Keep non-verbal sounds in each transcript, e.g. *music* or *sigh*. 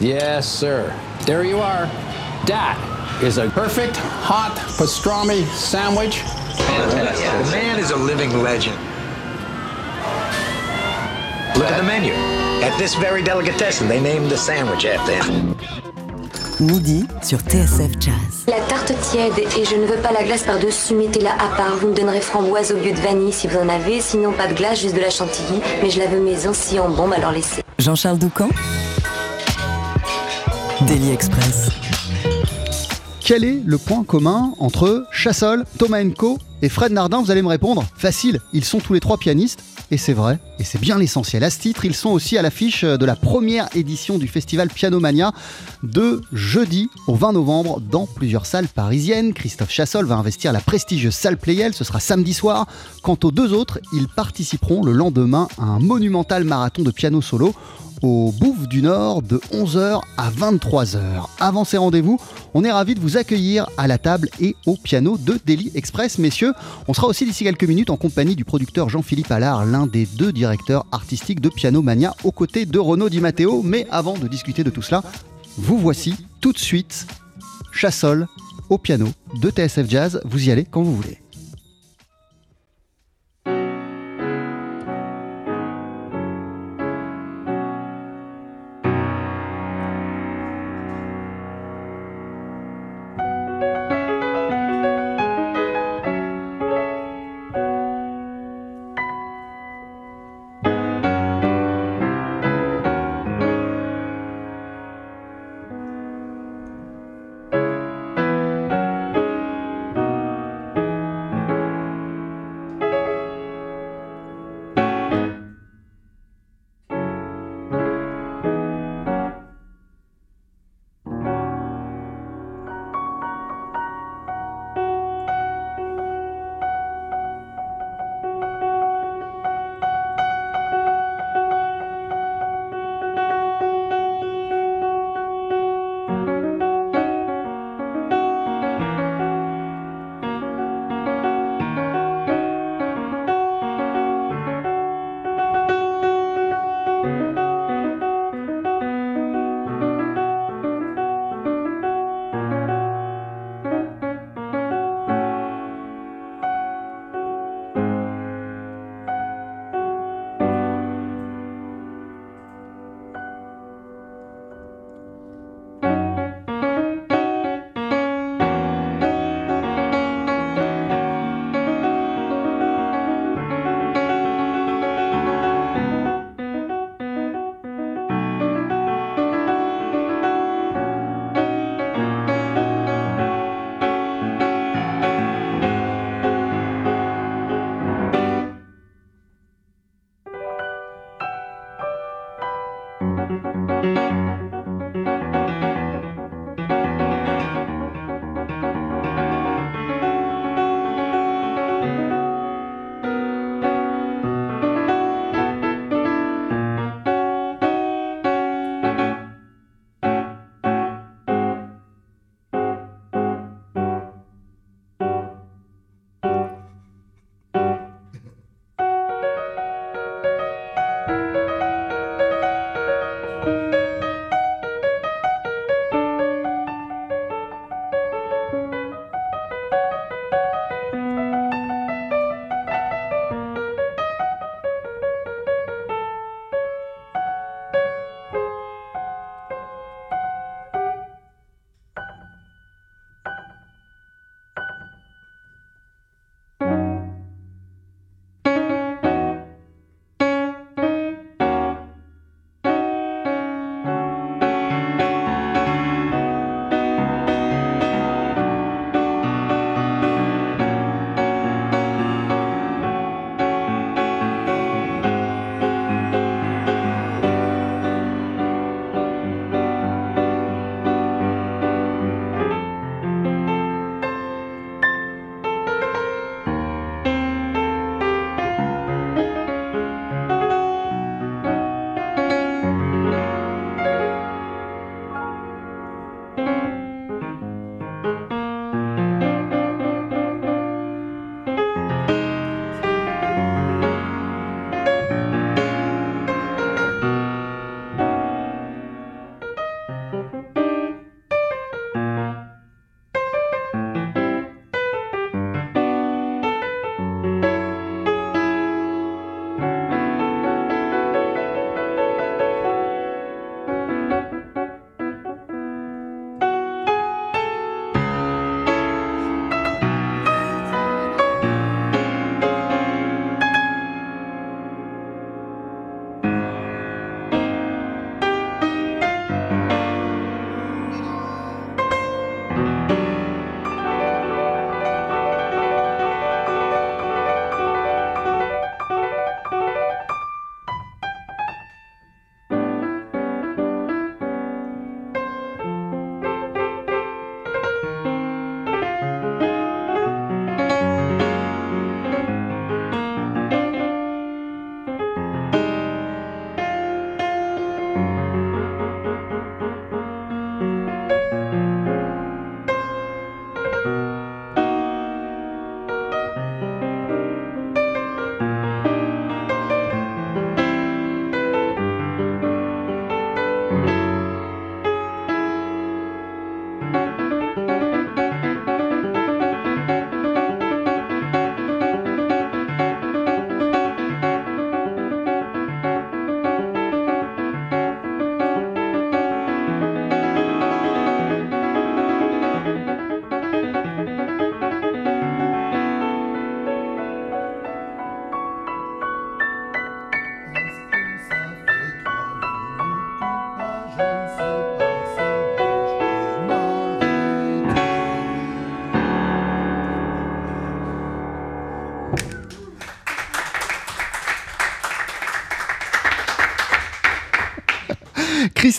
Yes, sir. There you are. That is a perfect hot pastrami sandwich. Fantastic. The man is a living legend. Look at the menu. At this very delicatessen, they named the sandwich after him. Midi sur TSF Jazz. La tarte tiède et je ne veux pas la glace par-dessus, mettez-la à part. Vous me donnerez framboise au lieu de vanille si vous en avez, sinon pas de glace, juste de la chantilly. Mais je la veux maison si en bombe, alors laissez. Jean-Charles Doucan Daily Express. Quel est le point commun entre Chassol, Thomas Co et Fred Nardin? Vous allez me répondre. Facile, ils sont tous les trois pianistes. Et c'est vrai, et c'est bien l'essentiel. À ce titre, ils sont aussi à l'affiche de la première édition du festival Pianomania de jeudi au 20 novembre dans plusieurs salles parisiennes. Christophe Chassol va investir la prestigieuse salle Playel, ce sera samedi soir. Quant aux deux autres, ils participeront le lendemain à un monumental marathon de piano solo au Bouffe du Nord de 11h à 23h. Avant ces rendez-vous, on est ravis de vous accueillir à la table et au piano de Daily Express. Messieurs, on sera aussi d'ici quelques minutes en compagnie du producteur Jean-Philippe Allard, l'un des deux directeurs artistiques de Piano Mania, aux côtés de Renaud Di Matteo. Mais avant de discuter de tout cela, vous voici tout de suite Chassol au piano de TSF Jazz. Vous y allez quand vous voulez.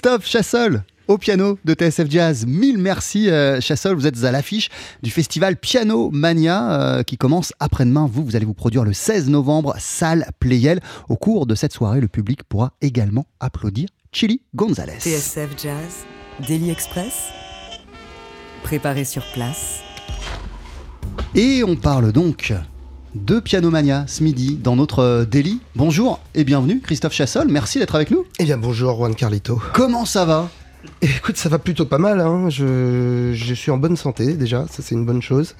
Christophe Chassol au piano de TSF Jazz. Mille merci euh, Chassol, vous êtes à l'affiche du festival Piano Mania euh, qui commence après-demain. Vous, vous allez vous produire le 16 novembre, salle Playel. Au cours de cette soirée, le public pourra également applaudir Chili Gonzalez. TSF Jazz, Daily Express, préparé sur place. Et on parle donc de Pianomania ce midi dans notre euh, Daily. Bonjour et bienvenue Christophe Chassol, merci d'être avec nous. Eh bien bonjour Juan Carlito. Comment ça va? Écoute, ça va plutôt pas mal. Hein. Je, je suis en bonne santé déjà, ça c'est une bonne chose.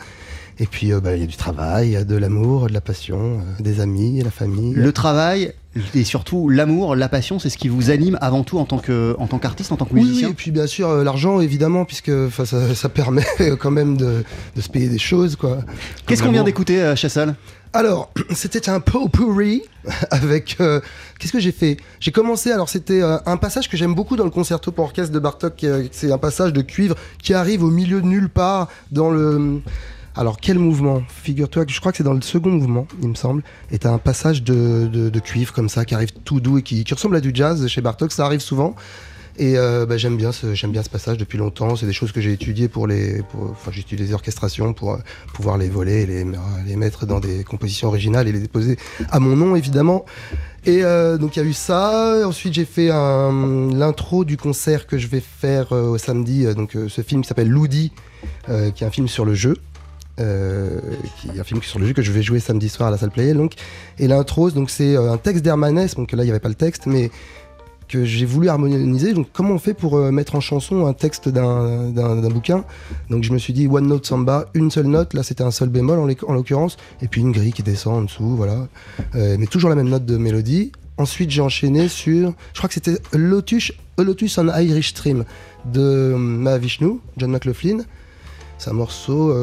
Et puis euh, bah, il y a du travail, il y a de l'amour, de la passion, euh, des amis, la famille. Le travail et surtout l'amour, la passion, c'est ce qui vous anime avant tout en tant que en tant qu'artiste, en tant que Oui, oui, musicien. et puis bien sûr euh, l'argent évidemment, puisque ça, ça permet *laughs* quand même de, de se payer des choses. quoi. Qu'est-ce qu'on vient d'écouter euh, Chassol Alors, *clears throat* c'était un pot-pourri *laughs* avec. euh, Qu'est-ce que j'ai fait? J'ai commencé. Alors, c'était euh, un passage que j'aime beaucoup dans le concerto pour orchestre de Bartok. euh, C'est un passage de cuivre qui arrive au milieu de nulle part dans le. Alors, quel mouvement? Figure-toi que je crois que c'est dans le second mouvement, il me semble. Et t'as un passage de, de- cuivre comme ça qui arrive tout doux et qui, ressemble à du jazz chez Bartok. Ça arrive souvent. Et euh, bah, j'aime bien, ce, ce passage depuis longtemps. C'est des choses que j'ai étudiées pour les, enfin j'ai les orchestrations pour euh, pouvoir les voler, les, mettre dans des compositions originales et les déposer à mon nom évidemment. Et euh, donc il y a eu ça. Ensuite j'ai fait l'intro du concert que je vais faire au samedi. Donc ce film s'appelle Loudi, qui est un film sur le jeu. Euh, qui est un film sur le jeu que je vais jouer samedi soir à la salle Playel donc et l'intro donc c'est euh, un texte d'Hermanès donc là il n'y avait pas le texte mais que j'ai voulu harmoniser. Donc, comment on fait pour euh, mettre en chanson un texte d'un bouquin? Donc, je me suis dit one note samba, une seule note. Là, c'était un seul bémol en l'oc- en l'occurrence, et puis une grille qui descend en dessous, voilà. Mais toujours la même note de mélodie. Ensuite, j'ai enchaîné sur, je crois que c'était Lotus, A Lotus on Irish Stream de Mahavishnu, John McLaughlin. C'est un morceau.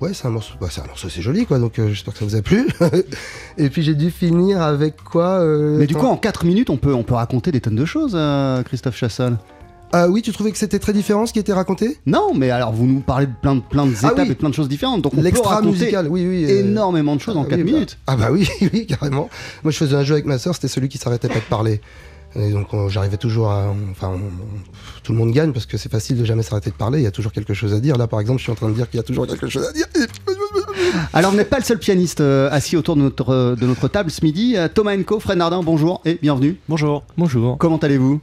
Ouais, c'est un morceau, bah, c'est un morceau, c'est joli quoi, donc euh, j'espère que ça vous a plu. *laughs* Et puis j'ai dû finir avec quoi euh, Mais du coup, en 4 minutes, on peut, on peut raconter des tonnes de choses, euh, Christophe Chassol. Ah oui, tu trouvais que c'était très différent ce qui était raconté? Non, mais alors vous nous parlez de plein de, plein de Ah étapes oui. et plein de choses différentes. Donc on peut L'extra raconter musical, oui, oui. euh, énormément de choses en ah 4 oui, bah- minutes. ah bah oui, *laughs* oui, carrément. Moi je faisais un jeu avec ma soeur, c'était celui qui s'arrêtait pas de parler. Et donc on- j'arrivais toujours à... Enfin, on- on- tout le monde gagne parce que c'est facile de jamais s'arrêter de parler, il y a toujours quelque chose à dire. Là par exemple, je suis en train de dire qu'il y a toujours quelque chose à dire. Alors vous n'êtes pas le seul pianiste euh, assis autour de notre, de notre table ce midi. Euh, Thomas Enco, Fred Nardin, bonjour et bienvenue. Bonjour. Bonjour. Comment allez-vous?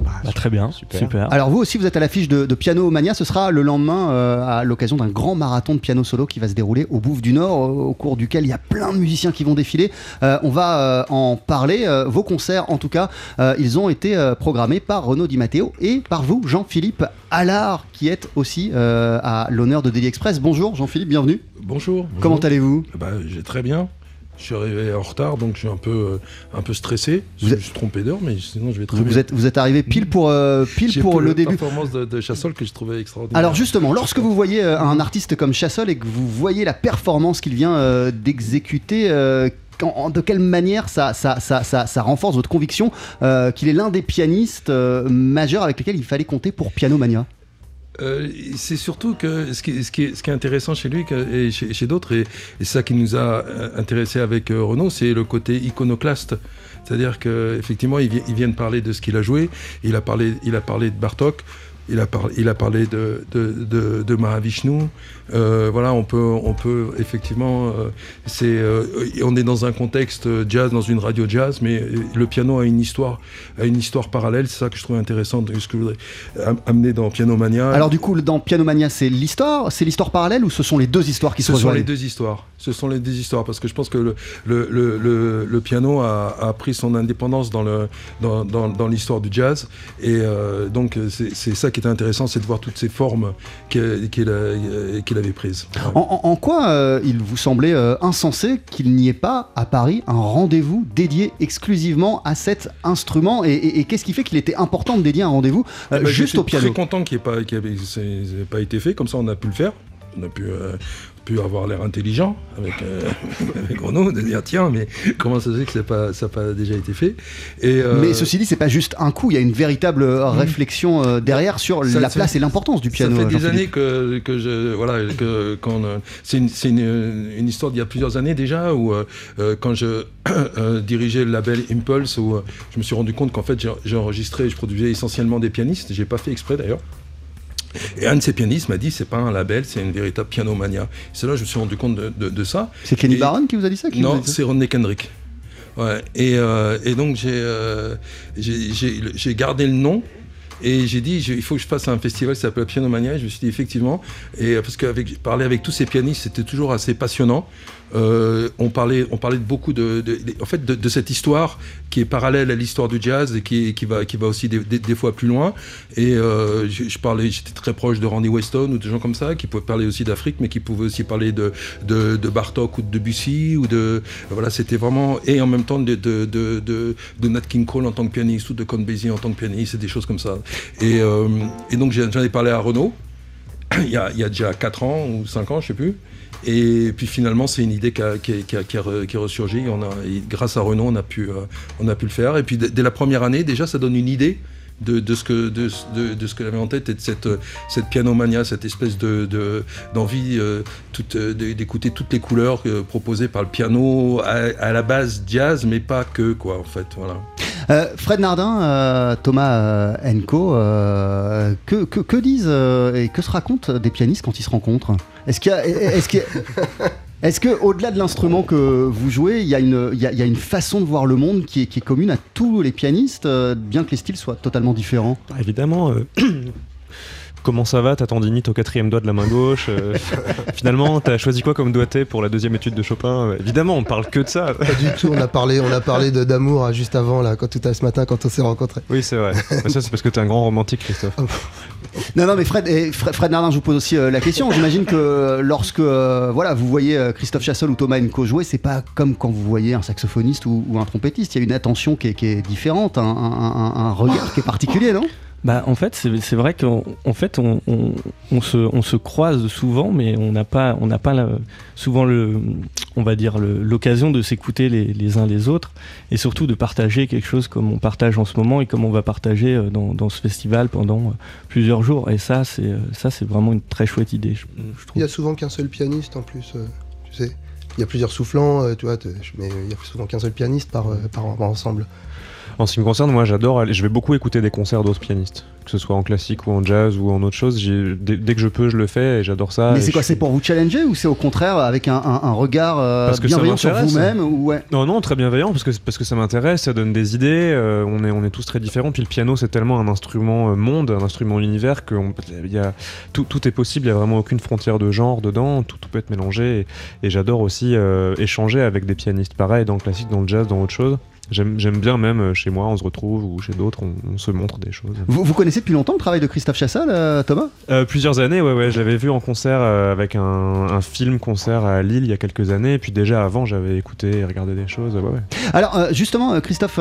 Bah, très bien. Super. Alors vous aussi vous êtes à l'affiche de, de Piano Mania, ce sera le lendemain euh, à l'occasion d'un grand marathon de piano solo qui va se dérouler au Bouffe du Nord, au, au cours duquel il y a plein de musiciens qui vont défiler. Euh, on va euh, en parler, euh, vos concerts en tout cas, euh, ils ont été euh, programmés par Renaud Di Matteo et par vous Jean-Philippe Allard qui est aussi euh, à l'honneur de Daily Express. Bonjour Jean-Philippe, bienvenue. Bonjour. Comment allez-vous? Bah, J'ai très bien. Je suis arrivé en retard, donc je suis un peu, euh, un peu stressé. Vous je êtes- me suis trompé d'heure, mais sinon je vais très vous, bien. vous êtes, vous êtes arrivé pile pour, euh, pile pour le début. performance de, de Chassol que je trouvais extraordinaire. Alors justement, lorsque vous voyez euh, un artiste comme Chassol et que vous voyez la performance qu'il vient euh, d'exécuter, euh, de quelle manière ça, ça, ça, ça, renforce votre conviction qu'il est l'un des pianistes majeurs avec lesquels il fallait compter pour Piano Mania? Euh, c'est surtout que ce qui, est- intéressant chez lui et chez, d'autres, et, et ça qui nous a euh, intéressé avec euh, Renaud, c'est le côté iconoclaste. C'est-à-dire qu'effectivement, ils, vi- ils viennent parler de ce qu'il a joué. Il a parlé, il a parlé de Bartok. Il a, par- il a parlé de, de, de, de Mahavishnu. Euh, voilà, on peut, on peut effectivement. euh, c'est, euh, on est dans un contexte jazz, dans une radio jazz, mais le piano a une histoire, a une histoire parallèle. C'est ça que je trouve intéressant, ce que je voudrais am- amener dans Piano Mania. Alors du coup, dans Piano Mania, c'est l'histoire, c'est l'histoire parallèle ou ce sont les deux histoires qui se Ce sont rejoignent les deux histoires. Ce sont les deux histoires parce que je pense que le, le, le, le- le piano a, a pris son indépendance dans le dans, dans, dans l'histoire du jazz et donc c'est c'est ça qui était intéressant, c'est de voir toutes ces formes qu'il qu'il avait prises. En, en- en quoi euh, il vous semblait euh, insensé qu'il n'y ait pas à Paris un rendez-vous dédié exclusivement à cet instrument et, et- et qu'est-ce qui fait qu'il était important de dédier un rendez-vous euh, Eh ben, je juste suis au piano Très content qu'il n'ait pas, pas été fait, comme ça on a pu le faire. On a pu, euh, pu avoir l'air intelligent avec, euh, *laughs* avec Renaud, de dire tiens, mais comment ça se fait que ça n'a pas, ça a pas déjà été fait et, euh, Mais ceci dit, c'est pas juste un coup, il y a une véritable mmh. réflexion euh, derrière sur ça, la place et l'importance du piano. Ça fait des années que, que je. Voilà, que, quand, c'est une, une, une, histoire d'il y a plusieurs années déjà, où quand je *clears throat* dirigeais le label Impulse, où je me suis rendu compte qu'en fait j'ai enregistré, je produisais essentiellement des pianistes, j'ai pas fait exprès d'ailleurs. Et un de ces pianistes m'a dit c'est pas un label, c'est une véritable pianomania. C'est là que je me suis rendu compte de, de, de ça. C'est Kenny Barron qui vous a dit ça Non, c'est René Kendrick. Ouais. Et, euh, et donc j'ai euh, j'ai gardé le nom. Et j'ai dit, il faut que je fasse un festival qui s'appelle Pianomania. Et je me suis dit, effectivement, et parce qu'avec parler avec tous ces pianistes, c'était toujours assez passionnant. Euh, on, parlait, on parlait de beaucoup de, en fait, de, cette histoire qui est parallèle à l'histoire du jazz et qui, va, qui va aussi des, fois plus loin. Et euh, je, parlais, j'étais très proche de Randy Weston ou de gens comme ça qui pouvaient parler aussi d'Afrique, mais qui pouvaient aussi parler de, de, Bartok ou de Debussy ou de voilà, c'était vraiment et en même temps de, de Nat King Cole en tant que pianiste ou de Count Basie en tant que pianiste, et des choses comme ça. Et, euh, et donc j'en ai parlé à Renaud. *clears throat* Il y, a, déjà 4 ans ou 5 ans, je sais plus. Et puis finalement, c'est une idée qui, a, qui, grâce à Renaud, on a, pu, euh, on a pu le faire. Et puis dès la première année, déjà, ça donne une idée de, ce que de, ce que j'avais en tête et de cette cette pianomania, cette espèce de d'envie euh, euh, d'écouter toutes les couleurs euh, proposées par le piano à, la base jazz, mais pas que quoi en fait. Voilà. Euh, Fred Nardin, euh, Thomas Enco, euh, que, que, disent et que se racontent des pianistes quand ils se rencontrent? Est-ce qu'il. Est-ce que, au-delà de l'instrument que vous jouez, il y, a une, façon de voir le monde qui est, commune à tous les pianistes, bien que les styles soient totalement différents? Bah, Évidemment. *clears throat* comment ça va, ta tendinite au quatrième doigt de la main gauche. Euh, *laughs* finalement, t'as choisi quoi comme doigté pour la deuxième étude de Chopin? Euh, Évidemment, on parle que de ça. Pas du tout. On a parlé, on a parlé d'amour juste avant là, quand tout à ce matin, quand on s'est rencontrés. Oui, c'est vrai. *laughs* Mais ça, c'est parce que t'es un grand romantique, Christophe. non, non, mais Fred, et Fred, Fred Nardin, je vous pose aussi euh, la question. J'imagine que lorsque euh, voilà, vous voyez Christophe Chassol ou Thomas Enco jouer, c'est pas comme quand vous voyez un saxophoniste ou, ou un trompettiste. Il y a une attention qui est, qui est différente, un, un, un, un regard qui est particulier, non? Bah, en fait, c'est vrai qu'en en fait, on, on, se, on, se, croise souvent, mais on n'a pas, on n'a pas souvent le, on va dire l'occasion de s'écouter les, les, uns les autres, et surtout de partager quelque chose comme on partage en ce moment et comme on va partager dans, dans ce festival pendant plusieurs jours. Et ça, c'est ça, c'est vraiment une très chouette idée. Il y a souvent qu'un seul pianiste en plus, euh, tu sais. Il y a plusieurs soufflants, euh, tu vois, mais il y a souvent qu'un seul pianiste euh, par, par ensemble. En ce qui me concerne, moi j'adore, je vais beaucoup écouter des concerts d'autres pianistes, que ce soit en classique ou en jazz ou en autre chose. Dès, dès, que je peux, je le fais et j'adore ça. Mais c'est quoi C'est pour vous challenger ou c'est au contraire avec un, un, un regard euh, parce que bienveillant sur vous-même ouais Non, non, très bienveillant parce que, parce que ça m'intéresse, ça donne des idées. Euh, on, est, on est tous très différents. Puis le piano, c'est tellement un instrument euh, monde, un instrument univers que on, y a, tout, tout, est possible. Il n'y a vraiment aucune frontière de genre dedans. Tout, tout peut être mélangé. Et, et j'adore aussi euh, échanger avec des pianistes pareils dans le classique, dans le jazz, dans autre chose. J'aime bien même chez moi, on se retrouve ou chez d'autres, on, on, se montre des choses. Vous, vous, connaissez depuis longtemps le travail de Christophe Chassal, euh, Thomas? Euh, Plusieurs années, ouais, ouais. J'avais vu en concert euh, avec un, un film-concert à Lille il y a quelques années. Et puis déjà avant, j'avais écouté et regardé des choses. Ouais, ouais. Alors euh, justement, Christophe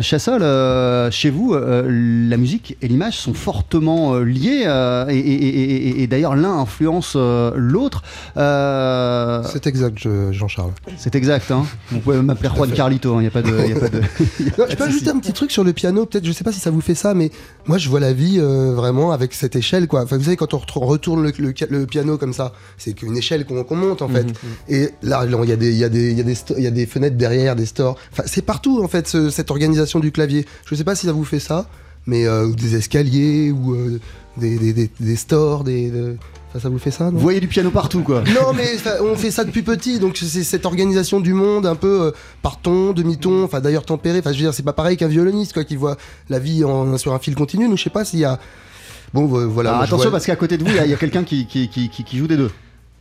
Chassal, chez vous, la musique et l'image sont fortement liées et, et, et, et d'ailleurs l'un influence l'autre. C'est exact, Jean-Charles. C'est exact. Hein vous pouvez m'appeler Juan Carlito, il hein, n'y a pas de... Y a pas *laughs* de... *laughs* je peux ajouter un petit truc sur le piano, peut-être, je sais pas si ça vous fait ça, mais moi je vois la vie euh, vraiment avec cette échelle, quoi. Enfin, vous savez, quand on retourne le, le, le piano comme ça, c'est qu'une échelle qu'on qu monte, en fait. Mm -hmm. Et là, il y, a des, y, a des, y, a des y a des fenêtres derrière, des stores. Enfin, c'est partout, en fait, ce, cette organisation du clavier. Je sais pas si ça vous fait ça, mais euh, des escaliers ou euh, des, des, des, des, stores, des. De... Ça, ça, vous fait ça Vous voyez du piano partout, quoi. *laughs* Non, mais on fait ça depuis petit, donc c'est cette organisation du monde un peu euh, par ton, demi-ton, enfin d'ailleurs tempéré. Enfin, je veux dire, c'est pas pareil qu'un violoniste, quoi, qui voit la vie en, sur un fil continu. Nous, je sais pas s'il y a. Bon, voilà. Attention, vois... parce qu'à côté de vous, il y a, a quelqu'un qui, qui, qui, qui, joue des deux.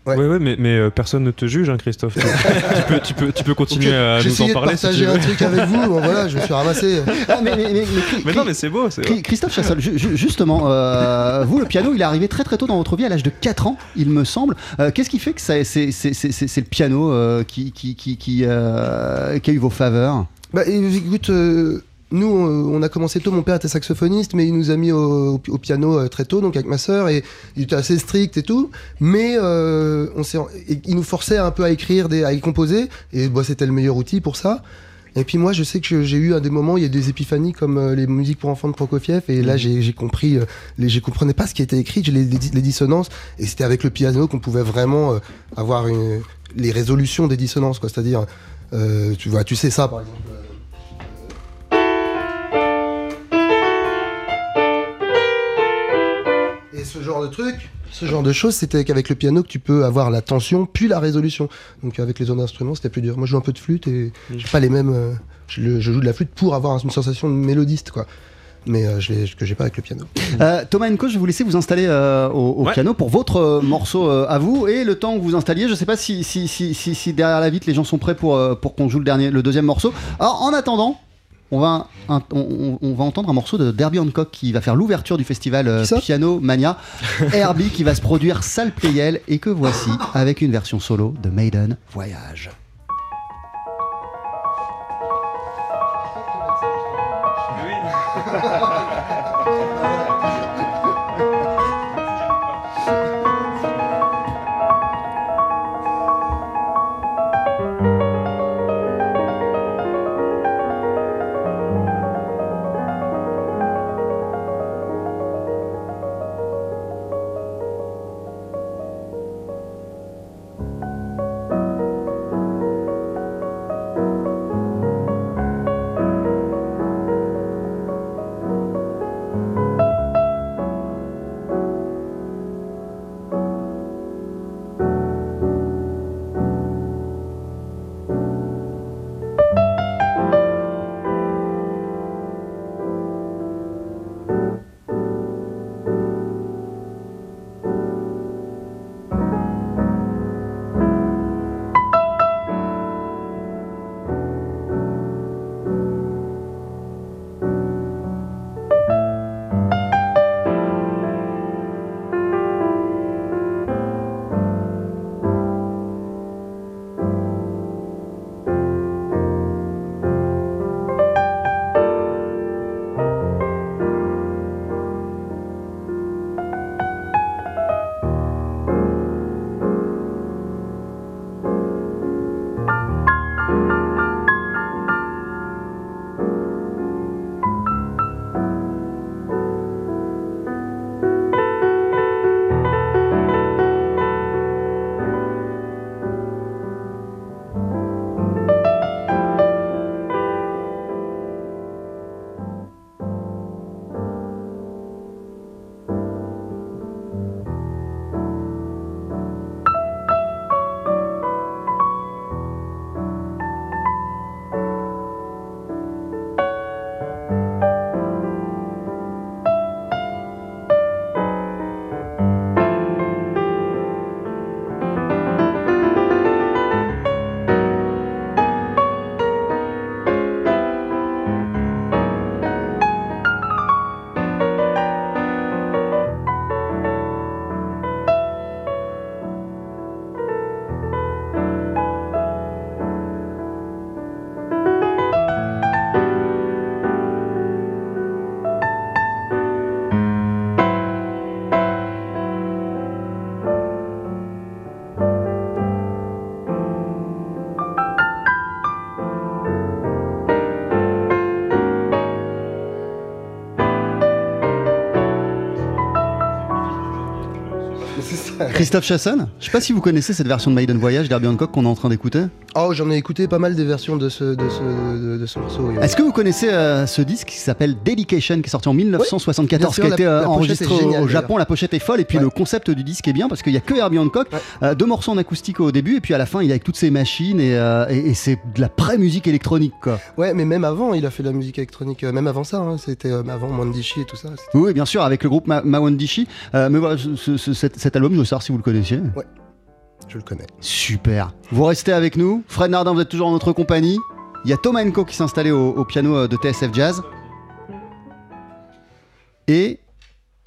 Ouais, ouais, ouais mais, mais euh, personne ne te juge, hein, Christophe. tu, peux, tu, peux, tu peux continuer okay. à nous en parler. J'ai partager si un truc avec vous, bon, voilà, je me suis ramassé. *laughs* Ah, mais, mais, mais, mais, non, mais c'est beau. Christophe Chassol, ju justement, euh, vous, le piano, il est arrivé très très tôt dans votre vie, à l'âge de 4 ans, il me semble. Euh, Qu'est-ce qui fait que c'est le piano euh, qui, qui, qui, qui, qui, a eu vos faveurs? Bah, écoute, nous, on, on a commencé tôt. Mon père était saxophoniste, mais il nous a mis au, au piano euh, très tôt, donc avec ma sœur, et il était assez strict et tout. Mais euh, on s'est, il nous forçait un peu à écrire, des, à y composer, et bah, c'était le meilleur outil pour ça. Et puis moi, je sais que j'ai eu à des moments, il y a des épiphanies comme euh, les musiques pour enfants de Prokofiev, et là, j'ai j'ai compris, euh, les, je comprenais pas ce qui était écrit, j'ai les, les, les dissonances, et c'était avec le piano qu'on pouvait vraiment euh, avoir une, les résolutions des dissonances, quoi. C'est-à-dire, tu vois, tu sais ça, par exemple. Ce genre de truc, ce genre de choses, c'était qu'avec le piano que tu peux avoir la tension puis la résolution. Donc avec les autres instruments, c'était plus dur. Moi, je joue un peu de flûte et j'ai pas les mêmes. euh, je, le- je joue de la flûte pour avoir une sensation de mélodiste, quoi. Mais euh, je l'ai- que j'ai pas avec le piano. Euh, Thomas Enco, je vais vous laisser vous installer euh, au, au Ouais. piano pour votre euh, morceau euh, à vous. Et le temps que vous installiez, je sais pas si, si, si, si, si derrière la vitre les gens sont prêts pour, euh, pour qu'on joue le, dernier, le deuxième morceau. Alors en attendant, on va, un- on, on- on va entendre un morceau de Derby Hancock qui va faire l'ouverture du festival euh, Piano Mania. *laughs* Herbie qui va se produire salle Playel et que voici avec une version solo de Maiden Voyage. Christophe Chasson, je sais pas si vous connaissez cette version de Maiden Voyage d'Herbie Hancock qu'on est en train d'écouter. Oh, j'en ai écouté pas mal des versions de ce, de ce, de, de ce morceau. oui. Est-ce que vous connaissez euh, ce disque qui s'appelle Dedication, qui est sorti en 1974, bien sûr, qui a été euh, enregistré au- géniale, au Japon. La pochette est folle, et puis Ouais. le concept du disque est bien parce qu'il y a que Herbie Hancock, Ouais. euh, deux morceaux en acoustique au début, et puis à la fin, il est avec toutes ses machines, et, et- et c'est de la pré-musique électronique, quoi. Ouais, mais même avant, il a fait de la musique électronique. Même avant ça, hein, c'était avant Mandishi et tout ça. Oui, bien sûr, avec le groupe Ma Mawandishi. Mais voilà, ce- ce- ce- cet, cet album, je veux savoir si vous le connaissiez. Je le connais. Super. Vous restez avec nous. Fred Nardin, vous êtes toujours en notre compagnie. Il y a Thomas Enco qui s'est installé au, au piano euh, de TSF Jazz. Et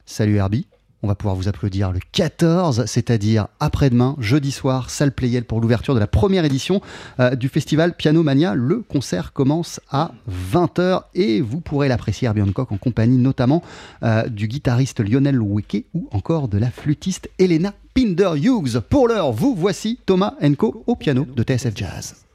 salut Herbie. On va pouvoir vous applaudir le 14, c'est-à-dire après-demain, jeudi soir, salle Playel pour l'ouverture de la première édition euh, du festival Piano Mania. Le concert commence à 20h et vous pourrez l'apprécier à Bangkok en compagnie notamment euh, du guitariste Lionel Weke ou encore de la flûtiste Elena Pinder Hughes. Pour l'heure, vous voici Thomas Enco au piano de TSF Jazz.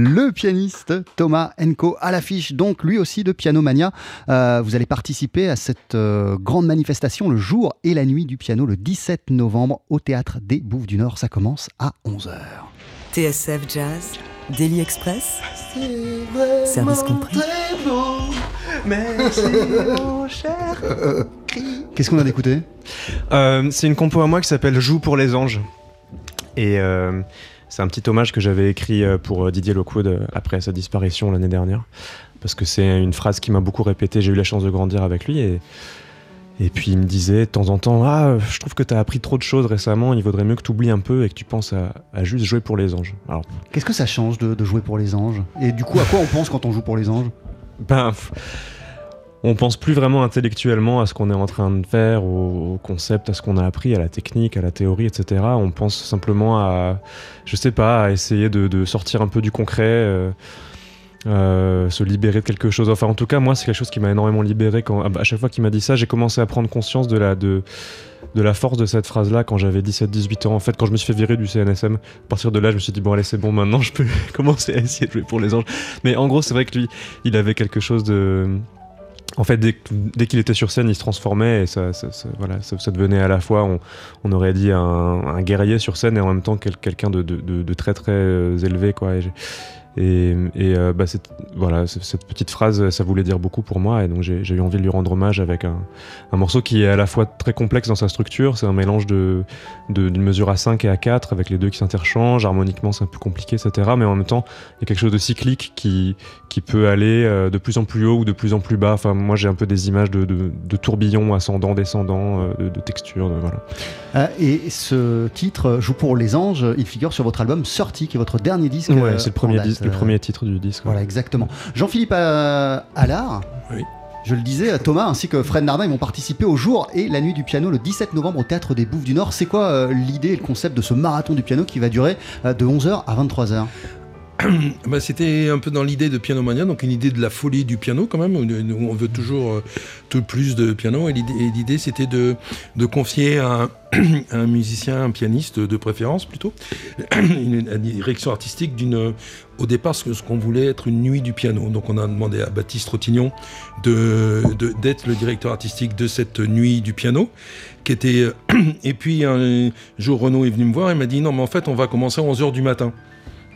Le pianiste Thomas Enko à l'affiche, donc lui aussi de Piano Mania. Euh, vous allez participer à cette euh, grande manifestation le jour et la nuit du piano le 17 novembre au théâtre des Bouffes du Nord. Ça commence à 11h. TSF Jazz, Daily Express, service compris. Qu'est-ce qu'on a d'écouter? Euh, c'est une compo à moi qui s'appelle Joue pour les anges. Et euh, c'est un petit hommage que j'avais écrit euh, pour euh, Didier Lockwood euh, après sa disparition l'année dernière. Parce que c'est une phrase qui m'a beaucoup répété. J'ai eu la chance de grandir avec lui. Et, et puis il me disait de temps en temps Ah, je trouve que tu as appris trop de choses récemment. Il vaudrait mieux que tu oublies un peu et que tu penses à, à juste jouer pour les anges. Alors, Qu'est-ce que ça change de, de jouer pour les anges? Et du coup, à quoi on pense quand on joue pour les anges? ben, on pense plus vraiment intellectuellement à ce qu'on est en train de faire, au, concept, à ce qu'on a appris, à la technique, à la théorie, etc. On pense simplement à, je sais pas, à essayer de, sortir un peu du concret, euh, euh, se libérer de quelque chose. Enfin, en tout cas, moi, c'est quelque chose qui m'a énormément libéré. Quand, à chaque fois qu'il m'a dit ça, j'ai commencé à prendre conscience de la, de la force de cette phrase-là quand j'avais 17-18 ans. En fait, quand je me suis fait virer du CNSM, à partir de là, je me suis dit, bon, allez, c'est bon, maintenant, je peux *laughs* commencer à essayer de jouer pour les anges. Mais en gros, c'est vrai que lui, il avait quelque chose de. En fait, dès, qu'il était sur scène, il se transformait et ça, voilà, ça, devenait à la fois, on, aurait dit un, guerrier sur scène et en même temps quel- quelqu'un de, très très euh, élevé, quoi. Et, et, euh, bah, cette, voilà, cette petite phrase, ça voulait dire beaucoup pour moi et donc j'ai eu envie de lui rendre hommage avec un, un morceau qui est à la fois très complexe dans sa structure, c'est un mélange de de- d'une mesure à 5 et à 4 avec les deux qui s'interchangent, harmoniquement c'est un peu compliqué, etc. Mais en même temps, il y a quelque chose de cyclique qui, qui peut aller euh, de plus en plus haut ou de plus en plus bas. Enfin, moi j'ai un peu des images de, de, de tourbillons ascendants, descendants, euh, de, de voilà. Euh, Et ce titre, Joue pour les anges, il figure sur votre album Sorti, qui est votre dernier disque. Ouais, euh, c'est le premier, date. Le Euh, premier titre du disque. Voilà, exactement. Jean-Philippe euh, Allard, Oui. je le disais, Thomas ainsi que Fred Nardin ils vont participer au jour et la nuit du piano le 17 novembre au Théâtre des Bouffes du Nord. C'est quoi euh, l'idée et le concept de ce marathon du piano qui va durer euh, de 11h à 23h *clears throat* Bah, C'était un peu dans l'idée de Piano Mania, donc une idée de la folie du piano quand même, où on veut toujours euh, tout plus de piano. Et l'idée- c'était de, de confier à un, à *clears throat* un musicien, un pianiste de préférence plutôt, *clears throat* une, une direction artistique d'une. Au départ, ce qu'on voulait être une nuit du piano. Donc, on a demandé à Baptiste Rotignon d'être le directeur artistique de cette nuit du piano. Qui *clears throat* et puis, un jour, Renaud est venu me voir et m'a dit Non, mais en fait, on va commencer à 11h du matin.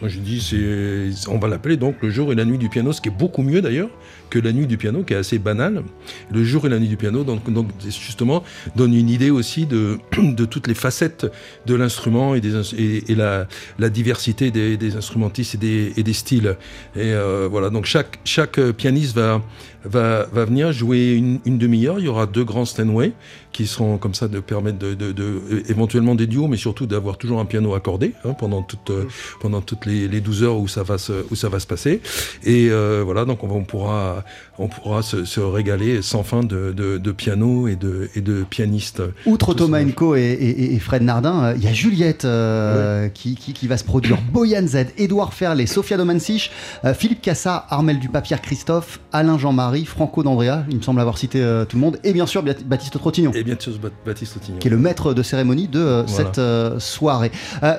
Dit, c'est, on va l'appeler donc le jour et la nuit du piano, ce qui est beaucoup mieux d'ailleurs que la nuit du piano, qui est assez banal. Le jour et la nuit du piano, donc, justement, donne une idée aussi de, *clears throat* de toutes les facettes de l'instrument et, et, la, la diversité des, instrumentistes et des, styles. Et euh, voilà, donc chaque, pianiste va, va, va venir jouer une, une demi-heure. Il y aura deux grands Steinway qui seront comme ça de permettre de, de- de- éventuellement des duos, mais surtout d'avoir toujours un piano accordé hein, pendant, toute, euh, pendant toutes les, les 12 heures où ça va se, où ça va se passer. Et euh, voilà, donc on, va- on pourra, on pourra se, se régaler sans fin de, de, de piano et de, et de pianistes. Outre Thomas. Enco et, et- et Fred Nardin, euh, il y a Juliette euh, qui, qui- qui va se produire, *clears throat* Boyan Z, Édouard Ferlet, Sofia Domansich, euh, Philippe Cassa, Armel Dupas, Pierre Christophe, Alain Jean-Marie, Franco D'Andrea, il me semble avoir cité euh, tout le monde, et bien sûr Baptiste Trottignon. Et bien sûr, Bat- Baptiste Otignon. qui est le maître de cérémonie de euh, Voilà. cette euh, soirée.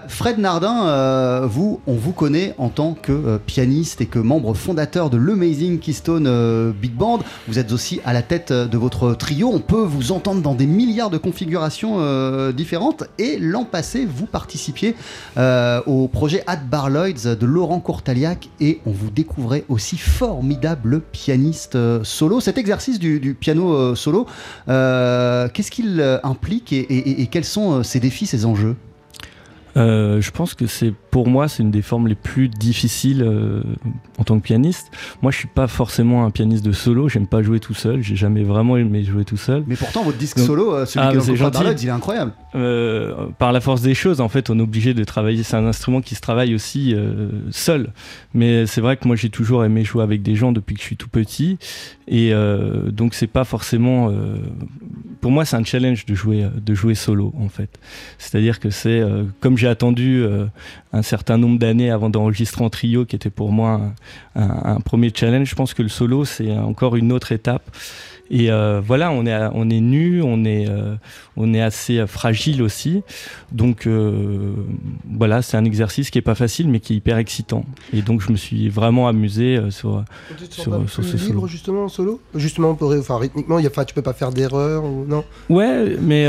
Fred Nardin, vous, on vous connaît en tant que pianiste et que membre fondateur de l'Amazing Keystone Big Band. Vous êtes aussi à la tête de votre trio. On peut vous entendre dans des milliards de configurations différentes. Et l'an passé, vous participiez au projet Ad Bar Lloyds de Laurent Courtaliac et on vous découvrait aussi formidable pianiste solo. Cet exercice du, piano euh, solo, euh, qu'est-ce qu'il euh, implique et, quels sont euh, ses défis, ses enjeux? Euh, je pense que c'est pour moi c'est une des formes les plus difficiles euh, en tant que pianiste. Moi, je suis pas forcément un pianiste de solo. J'aime pas jouer tout seul. J'ai jamais vraiment aimé jouer tout seul. Mais pourtant, votre disque Donc- solo, euh, celui Ah, Ad Bar gentil. Lloyds, il est incroyable. Euh, par la force des choses, en fait, on est obligé de travailler. C'est un instrument qui se travaille aussi euh, seul. Mais c'est vrai que moi, j'ai toujours aimé jouer avec des gens depuis que je suis tout petit. Et donc, c'est pas forcément. pour moi, c'est un challenge de jouer, de jouer solo, en fait. C'est-à-dire que c'est comme j'ai attendu un certain nombre d'années avant d'enregistrer en trio, qui était pour moi un, un- un premier challenge. Je pense que le solo, c'est encore une autre étape. Et euh, voilà, on est, on est nu, on est, euh, on est assez fragile aussi. Donc euh, voilà, c'est un exercice qui est pas facile, mais qui est hyper excitant. Et donc je me suis vraiment amusé sur, sur, sur ce libre solo. justement en solo? Justement, pour, enfin, rythmiquement, y a, tu peux pas faire d'erreur ou non? Ouais, mais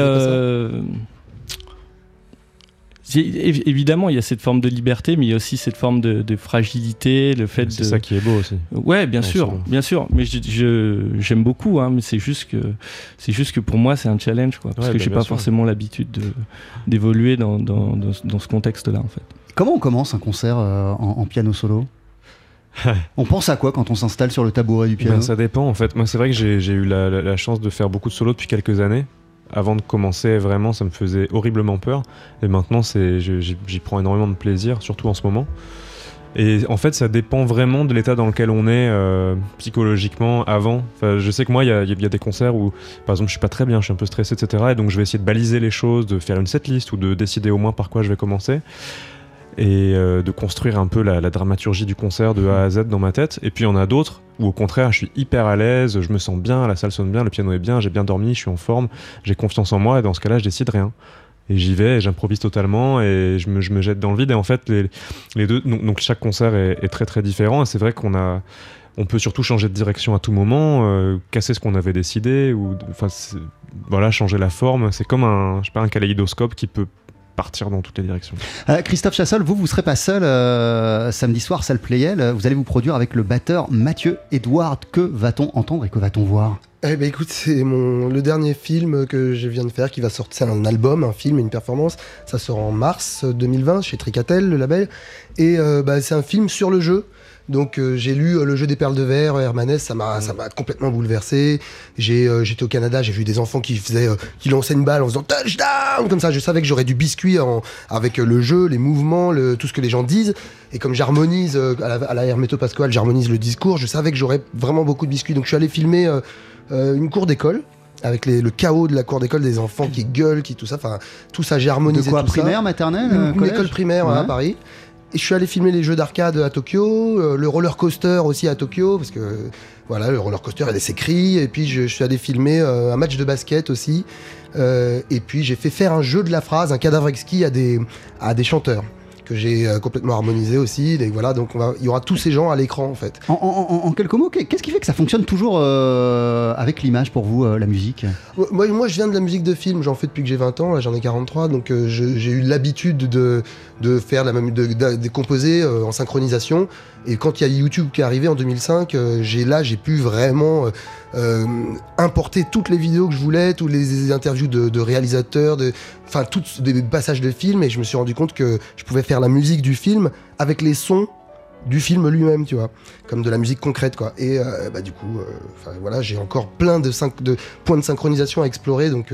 évidemment, il y a cette forme de liberté, mais il y a aussi cette forme de, de fragilité, le fait C'est de. ça qui est beau aussi. Ouais, bien en sûr, bien sûr. Mais je- je- j'aime beaucoup, hein, mais c'est juste que c'est juste que pour moi c'est un challenge, quoi, parce Ouais, que bah, j'ai pas sûr. forcément l'habitude de- d'évoluer dans, dans, dans, dans ce contexte-là, en fait. Comment on commence un concert euh, en, en piano solo? *laughs* On pense à quoi quand on s'installe sur le tabouret du piano? Ben, ça dépend en fait. Moi, c'est vrai que j'ai j'ai eu la, la- la chance de faire beaucoup de solos depuis quelques années. Avant de commencer, vraiment, ça me faisait horriblement peur. Et maintenant, j'y prends énormément de plaisir, surtout en ce moment. Et en fait, ça dépend vraiment de l'état dans lequel on est euh, psychologiquement avant. Enfin, je sais que moi, il y y a des concerts où, par exemple, je suis pas très bien, je suis un peu stressé, etc. Et donc, je vais essayer de baliser les choses, de faire une setlist ou de décider au moins par quoi je vais commencer et euh, de construire un peu la, dramaturgie du concert de A à Z dans ma tête. Et puis il y en a d'autres où au contraire je suis hyper à l'aise, je me sens bien, la salle sonne bien, le piano est bien, j'ai bien dormi, je suis en forme, j'ai confiance en moi et dans ce cas-là je décide rien. Et j'y vais, j'improvise totalement et je me, je me jette dans le vide. Et en fait, les, deux, donc, chaque concert est, très très différent. Et c'est vrai qu'on a, on peut surtout changer de direction à tout moment, euh, casser ce qu'on avait décidé ou, enfin, voilà, changer la forme. C'est comme un, je sais un kaléidoscope qui peut partir dans toutes les directions. Euh, Christophe Chassol, vous, vous serez pas seul euh, samedi soir, salle Playel. Euh, Vous allez vous produire avec le batteur Mathieu Edouard. Que va-t-on entendre et que va-t-on voir? Eh ben écoute, c'est mon le dernier film que je viens de faire qui va sortir, c'est un album, un film, une performance. Ça sort en mars 2020 chez Tricatel, le label. Et euh, bah, c'est un film sur le jeu. Donc euh, j'ai lu euh, Le jeu des perles de verre, Hermanès, ça m'a ça m'a complètement bouleversé. J'ai euh, j'étais au Canada, j'ai vu des enfants qui faisaient euh, qui lançaient une balle en faisant touchdown comme ça. Je savais que j'aurais du biscuit en- avec euh, le jeu, les mouvements, le, tout ce que les gens disent. Et comme j'harmonise euh, à la, à la Herméto Pasquale, j'harmonise le discours. Je savais que j'aurais vraiment beaucoup de biscuits. Donc je suis allé filmer euh, euh, une cour d'école avec les- le chaos de la cour d'école des enfants qui gueulent, qui tout ça. Enfin tout ça, j'ai De harmonisé quoi tout ça. Primaire, maternelle Une, euh, école primaire Ouais. à Paris. Je suis allé filmer les jeux d'arcade à Tokyo, euh, le roller coaster aussi à Tokyo, parce que voilà, le roller coaster il a ses cris. Et puis je, suis allé filmer euh, un match de basket aussi. Euh, et puis j'ai fait faire un jeu de la phrase, un cadavre exquis à des chanteurs que j'ai euh, complètement harmonisé aussi. Voilà, donc on va- il y aura tous ces gens à l'écran en fait. En, en- en- en quelques mots, qu'est-ce qui fait que ça fonctionne toujours euh, avec l'image pour vous, euh, la musique? Moi, moi, je viens de la musique de film, j'en fais depuis que j'ai 20 ans, là j'en ai 43, donc euh, j'ai eu l'habitude de, de faire la même, de, de- de composer en synchronisation. Et quand il y a YouTube qui est arrivé en 2005, euh, j'ai là j'ai pu vraiment euh, importer toutes les vidéos que je voulais, tous les interviews de, réalisateurs, enfin tous des passages de films, et je me suis rendu compte que je pouvais faire la musique du film avec les sons du film lui-même, tu vois, comme de la musique concrète, quoi. Et euh, bah, du coup, euh, voilà, j'ai encore plein de, de points de synchronisation à explorer, donc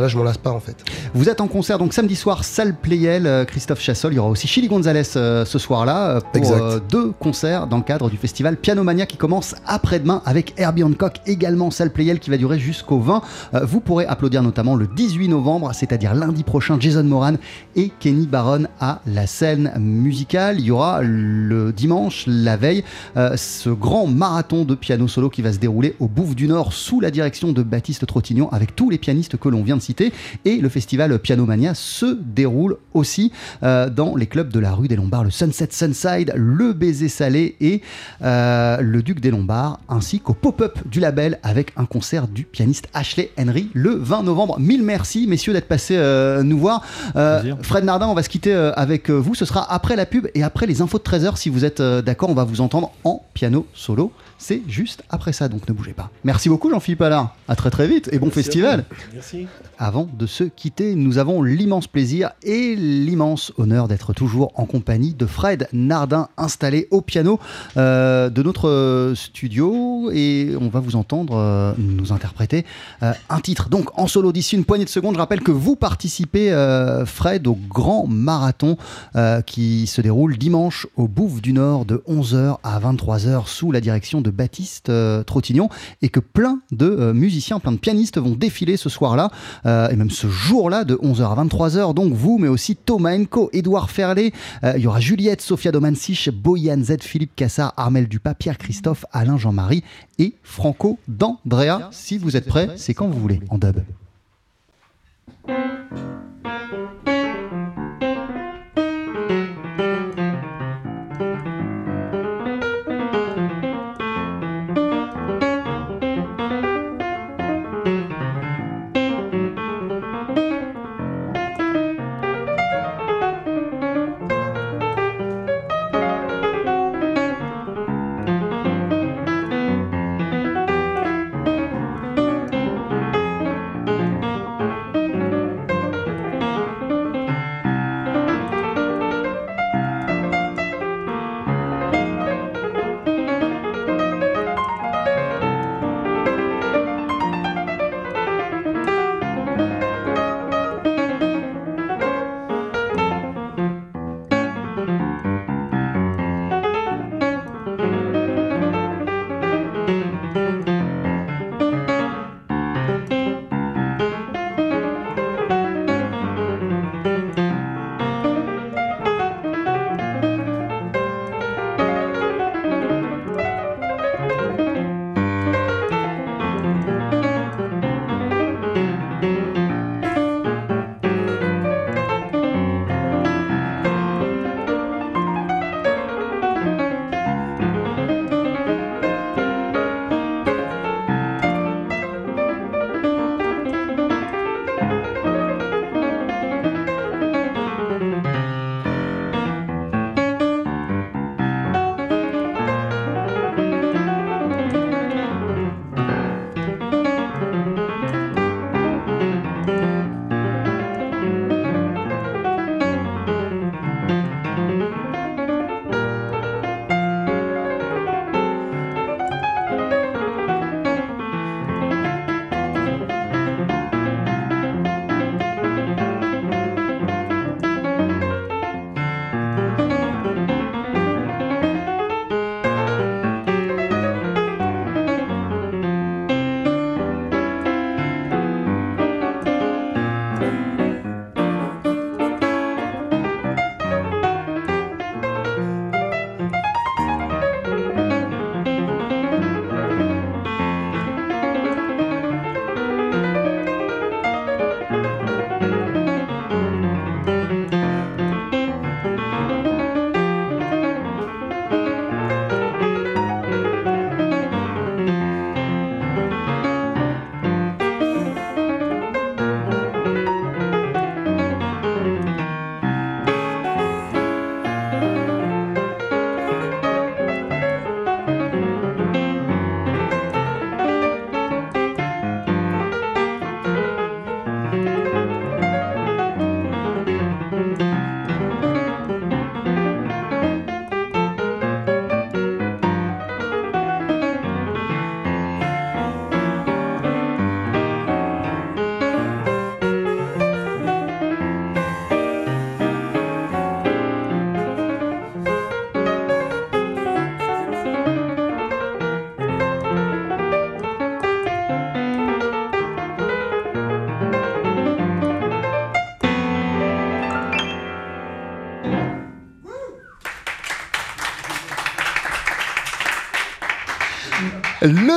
voilà, je m'en lasse pas en fait. Vous êtes en concert donc samedi soir, salle Playel, euh, Christophe Chassol. Il y aura aussi Chili Gonzalez euh, ce soir-là euh, pour euh, deux concerts dans le cadre du festival Pianomania qui commence après-demain avec Herbie Hancock, également salle Playel qui va durer jusqu'au 20. Euh, vous pourrez applaudir notamment le 18 novembre, c'est-à-dire lundi prochain, Jason Moran et Kenny Barron à la scène musicale. Il y aura le dimanche, la veille, ce grand marathon de piano solo qui va se dérouler au Bouffe du Nord sous la direction de Baptiste Trottignon avec tous les pianistes que l'on vient de citer. Et le festival Pianomania se déroule aussi euh, dans les clubs de la rue des Lombards, le Sunset Sunside, le Baiser Salé et euh, le Duc des Lombards, ainsi qu'au pop-up du label avec un concert du pianiste Ashley Henry le 20 novembre. Mille merci, messieurs, d'être passés euh, nous voir. Fred Nardin, on va se quitter avec vous. Ce sera après la pub et après les infos de 13h. Si vous êtes d'accord, on va vous entendre en piano solo. C'est juste après ça, donc ne bougez pas. Merci beaucoup, Jean-Philippe Allard. À très très vite et bon festival. Merci. Avant de se quitter, nous avons l'immense plaisir et l'immense honneur d'être toujours en compagnie de Fred Nardin, installé au piano euh, de notre studio. Et on va vous entendre euh, nous interpréter euh, un titre. Donc en solo d'ici une poignée de secondes, je rappelle que vous participez, Fred, au grand marathon qui se déroule dimanche au Bouffe du Nord de 11h à 23h sous la direction de de Baptiste euh, Trottignon et que plein de euh, musiciens, plein de pianistes vont défiler ce soir-là euh, et même ce jour-là de 11h à 23h. Donc vous, mais aussi Thomas Enco, Édouard Ferlet, il y aura Juliette, Sofia Domansich, Boyan Z, Philippe Cassard, Armel Dupas, Pierre Christophe, Alain Jean-Marie et Franco d'Andrea. Si vous êtes prêts, c'est quand vous voulez en dub.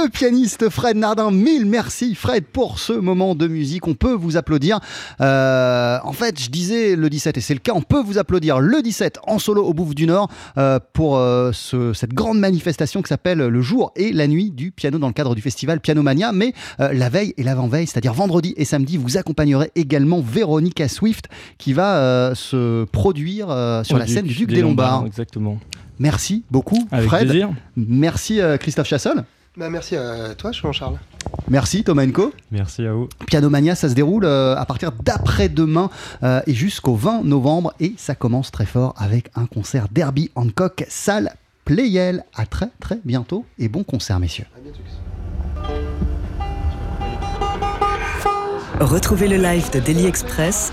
Le pianiste Fred Nardin, mille merci Fred pour ce moment de musique. On peut vous applaudir. Euh, en fait, je disais le 17 et c'est le cas. On peut vous applaudir le 17 en solo au Bouffe du Nord euh, pour euh, ce- cette grande manifestation qui s'appelle le jour et la nuit du piano dans le cadre du festival Pianomania. Mais la veille et l'avant-veille, c'est-à-dire vendredi et samedi, vous accompagnerez également Véronica Swift qui va se produire sur Au la scène du Duc des Lombards. Exactement. Merci beaucoup Avec Fred. plaisir. Merci euh, Christophe Chassol. Bah, merci à toi, Jean-Charles. Merci Thomas Enco. Merci à vous. Pianomania, ça se déroule euh, à partir d'après-demain euh, et jusqu'au 20 novembre. Et ça commence très fort avec un concert Derby Hancock, salle Playel. À très très bientôt et bon concert, messieurs. Retrouvez le live de Daily Express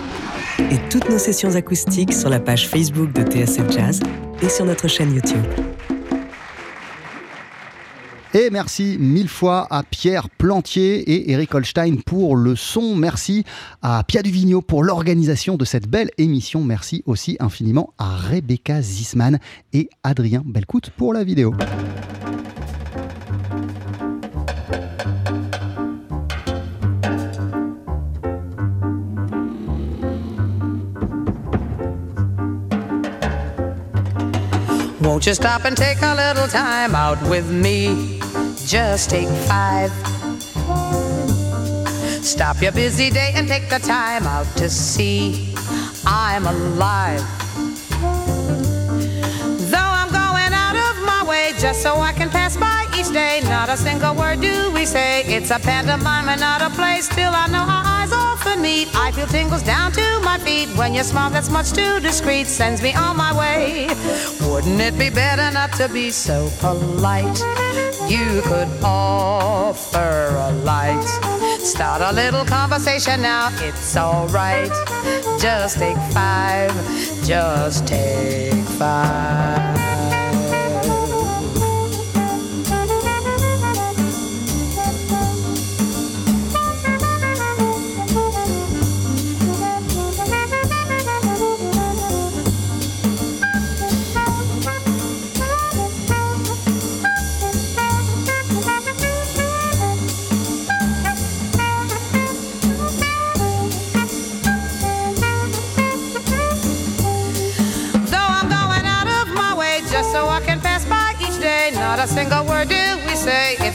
et toutes nos sessions acoustiques sur la page Facebook de TSF Jazz et sur notre chaîne YouTube. Et merci mille fois à Pierre Plantier et Eric Holstein pour le son. Merci à Pia Duvigneau pour l'organisation de cette belle émission. Merci aussi infiniment à Rebecca Zisman et Adrien Belcout pour la vidéo. Won't you stop and take a little time out with me? Just take five. Stop your busy day and take the time out to see I'm alive. Though I'm going out of my way just so I can pass by each day, not a single word do we say. It's a pantomime and not a play. Still, I know our eyes often meet. I feel tingles down to my feet when your smile that's much too discreet sends me on my way. Wouldn't it be better not to be so polite? You could offer a light. Start a little conversation now, it's alright. Just take five, just take five.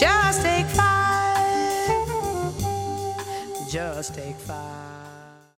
Just take five. Just take five.